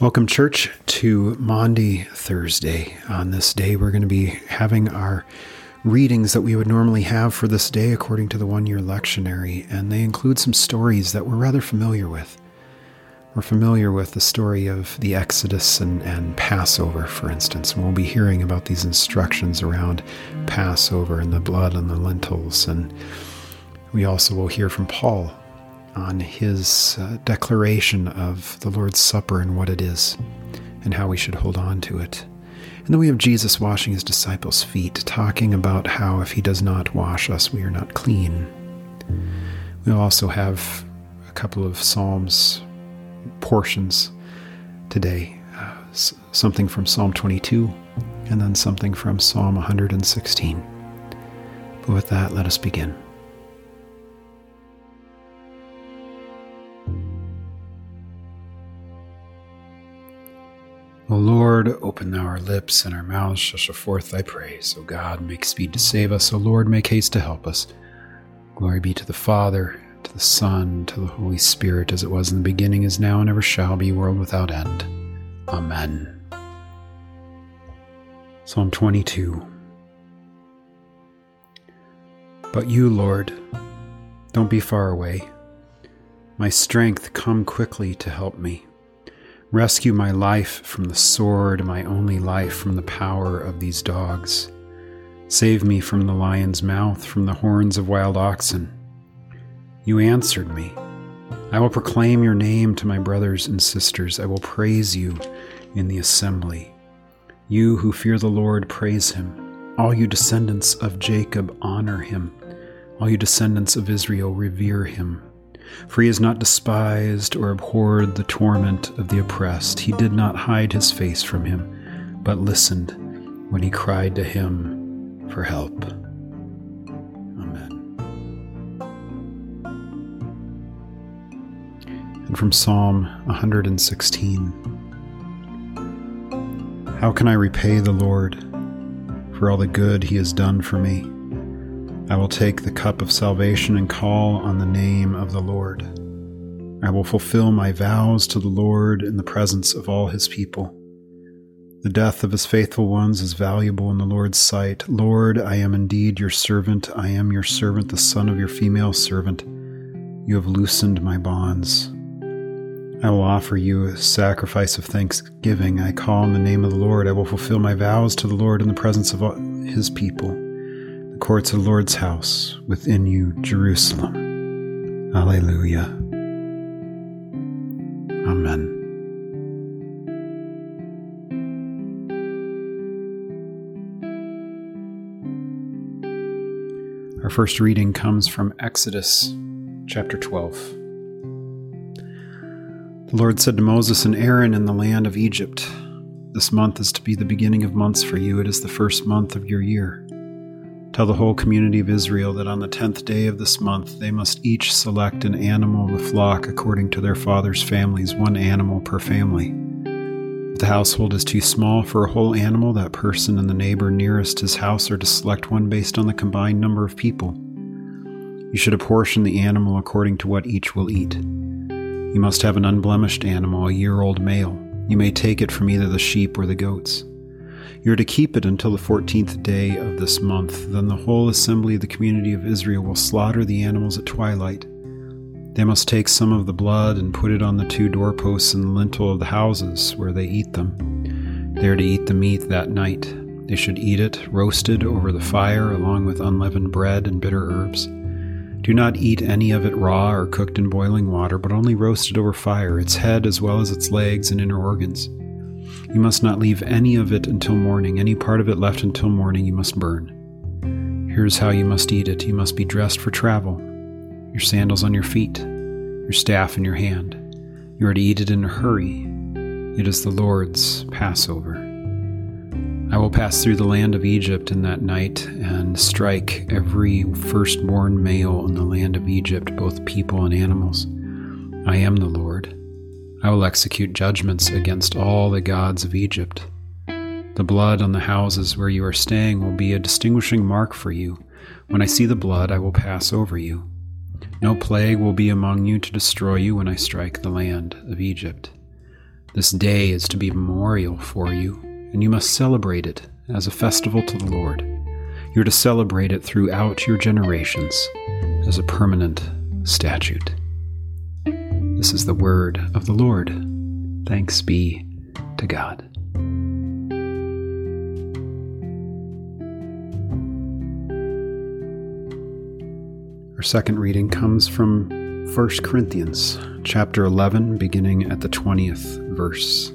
Welcome, church, to Maundy Thursday. On this day, we're going to be having our readings that we would normally have for this day according to the one year lectionary, and they include some stories that we're rather familiar with. We're familiar with the story of the Exodus and, and Passover, for instance, and we'll be hearing about these instructions around Passover and the blood on the lintels. And we also will hear from Paul on his uh, declaration of the Lord's Supper and what it is and how we should hold on to it. And then we have Jesus washing his disciples' feet, talking about how if he does not wash us, we are not clean. We'll also have a couple of Psalms portions today uh, something from Psalm 22 and then something from Psalm 116. But with that, let us begin. Lord, open thou our lips, and our mouths shall show forth thy praise. O God, make speed to save us. O Lord, make haste to help us. Glory be to the Father, to the Son, to the Holy Spirit, as it was in the beginning, is now, and ever shall be, world without end. Amen. Psalm 22. But you, Lord, don't be far away. My strength, come quickly to help me. Rescue my life from the sword, my only life from the power of these dogs. Save me from the lion's mouth, from the horns of wild oxen. You answered me. I will proclaim your name to my brothers and sisters. I will praise you in the assembly. You who fear the Lord, praise him. All you descendants of Jacob, honor him. All you descendants of Israel, revere him. For he has not despised or abhorred the torment of the oppressed. He did not hide his face from him, but listened when he cried to him for help. Amen. And from Psalm 116 How can I repay the Lord for all the good he has done for me? I will take the cup of salvation and call on the name of the Lord. I will fulfill my vows to the Lord in the presence of all his people. The death of his faithful ones is valuable in the Lord's sight. Lord, I am indeed your servant. I am your servant, the son of your female servant. You have loosened my bonds. I will offer you a sacrifice of thanksgiving. I call on the name of the Lord. I will fulfill my vows to the Lord in the presence of his people courts of Lord's house within you, Jerusalem. Alleluia. Amen. Our first reading comes from Exodus chapter 12. The Lord said to Moses and Aaron in the land of Egypt, This month is to be the beginning of months for you. It is the first month of your year. Tell the whole community of Israel that on the tenth day of this month they must each select an animal of the flock according to their father's families, one animal per family. If the household is too small for a whole animal, that person and the neighbor nearest his house are to select one based on the combined number of people. You should apportion the animal according to what each will eat. You must have an unblemished animal, a year old male. You may take it from either the sheep or the goats. You are to keep it until the fourteenth day of this month. Then the whole assembly of the community of Israel will slaughter the animals at twilight. They must take some of the blood and put it on the two doorposts and the lintel of the houses where they eat them. They are to eat the meat that night. They should eat it roasted over the fire along with unleavened bread and bitter herbs. Do not eat any of it raw or cooked in boiling water, but only roasted over fire, its head as well as its legs and inner organs. You must not leave any of it until morning. Any part of it left until morning you must burn. Here's how you must eat it you must be dressed for travel, your sandals on your feet, your staff in your hand. You are to eat it in a hurry. It is the Lord's Passover. I will pass through the land of Egypt in that night and strike every firstborn male in the land of Egypt, both people and animals. I am the Lord. I will execute judgments against all the gods of Egypt. The blood on the houses where you are staying will be a distinguishing mark for you. When I see the blood, I will pass over you. No plague will be among you to destroy you when I strike the land of Egypt. This day is to be memorial for you, and you must celebrate it as a festival to the Lord. You're to celebrate it throughout your generations as a permanent statute. This is the word of the Lord. Thanks be to God. Our second reading comes from 1 Corinthians chapter 11 beginning at the 20th verse.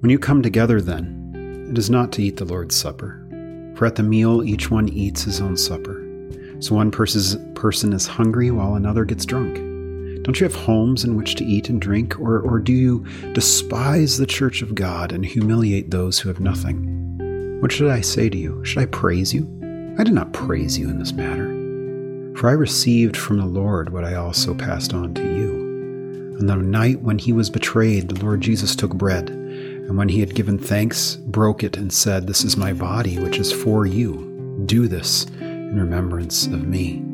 When you come together then, it is not to eat the Lord's supper, for at the meal each one eats his own supper. So one person is hungry while another gets drunk. Don't you have homes in which to eat and drink, or, or do you despise the church of God and humiliate those who have nothing? What should I say to you? Should I praise you? I did not praise you in this matter. For I received from the Lord what I also passed on to you. On the night when he was betrayed, the Lord Jesus took bread, and when he had given thanks, broke it and said, This is my body, which is for you. Do this in remembrance of me.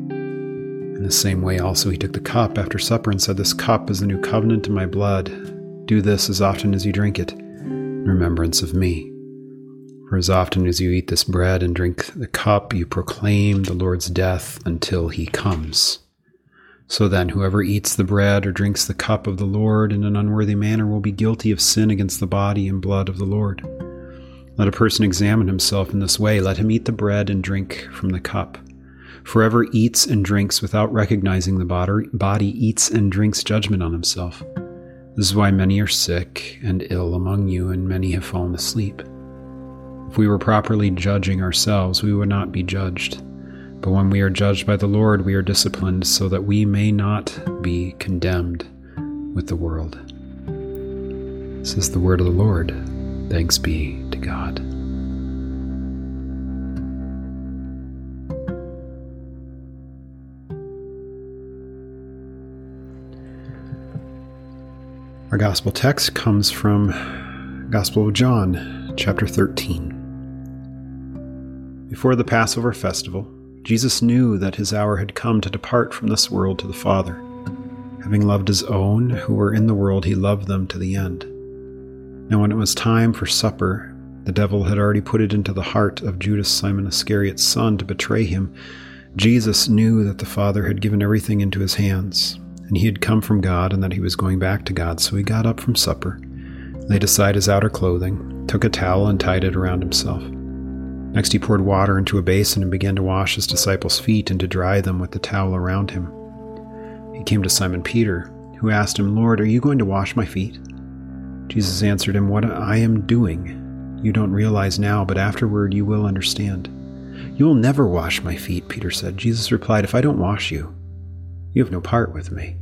In the same way, also, he took the cup after supper and said, This cup is the new covenant in my blood. Do this as often as you drink it in remembrance of me. For as often as you eat this bread and drink the cup, you proclaim the Lord's death until he comes. So then, whoever eats the bread or drinks the cup of the Lord in an unworthy manner will be guilty of sin against the body and blood of the Lord. Let a person examine himself in this way. Let him eat the bread and drink from the cup. For whoever eats and drinks without recognizing the body eats and drinks judgment on himself. This is why many are sick and ill among you, and many have fallen asleep. If we were properly judging ourselves, we would not be judged. But when we are judged by the Lord, we are disciplined so that we may not be condemned with the world. This is the word of the Lord. Thanks be to God. Our gospel text comes from Gospel of John, chapter 13. Before the Passover festival, Jesus knew that his hour had come to depart from this world to the Father. Having loved his own who were in the world, he loved them to the end. Now, when it was time for supper, the devil had already put it into the heart of Judas Simon Iscariot's son to betray him. Jesus knew that the Father had given everything into his hands, and he had come from God and that he was going back to God. So he got up from supper, laid aside his outer clothing, took a towel, and tied it around himself. Next, he poured water into a basin and began to wash his disciples' feet and to dry them with the towel around him. He came to Simon Peter, who asked him, Lord, are you going to wash my feet? Jesus answered him, What I am doing, you don't realize now, but afterward you will understand. You will never wash my feet, Peter said. Jesus replied, If I don't wash you, you have no part with me.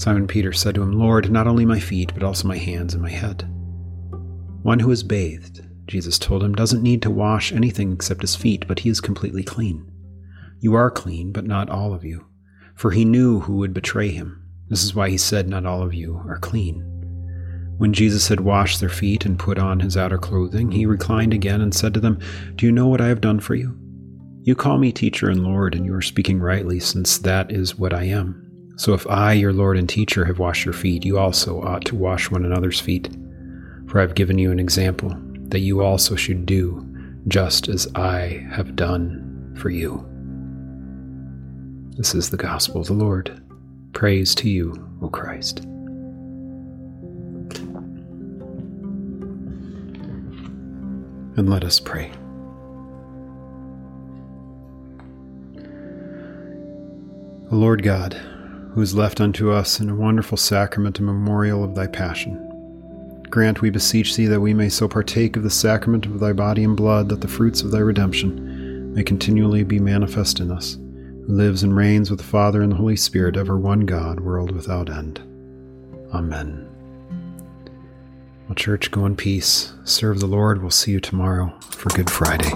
Simon Peter said to him, Lord, not only my feet, but also my hands and my head. One who is bathed Jesus told him, doesn't need to wash anything except his feet, but he is completely clean. You are clean, but not all of you. For he knew who would betray him. This is why he said, Not all of you are clean. When Jesus had washed their feet and put on his outer clothing, he reclined again and said to them, Do you know what I have done for you? You call me teacher and Lord, and you are speaking rightly, since that is what I am. So if I, your Lord and teacher, have washed your feet, you also ought to wash one another's feet. For I have given you an example that you also should do just as I have done for you. This is the gospel of the Lord. Praise to you, O Christ. And let us pray. Lord God, who has left unto us in a wonderful sacrament a memorial of thy passion, Grant, we beseech thee, that we may so partake of the sacrament of thy body and blood that the fruits of thy redemption may continually be manifest in us, who lives and reigns with the Father and the Holy Spirit, ever one God, world without end. Amen. Well, church, go in peace. Serve the Lord. We'll see you tomorrow for Good Friday.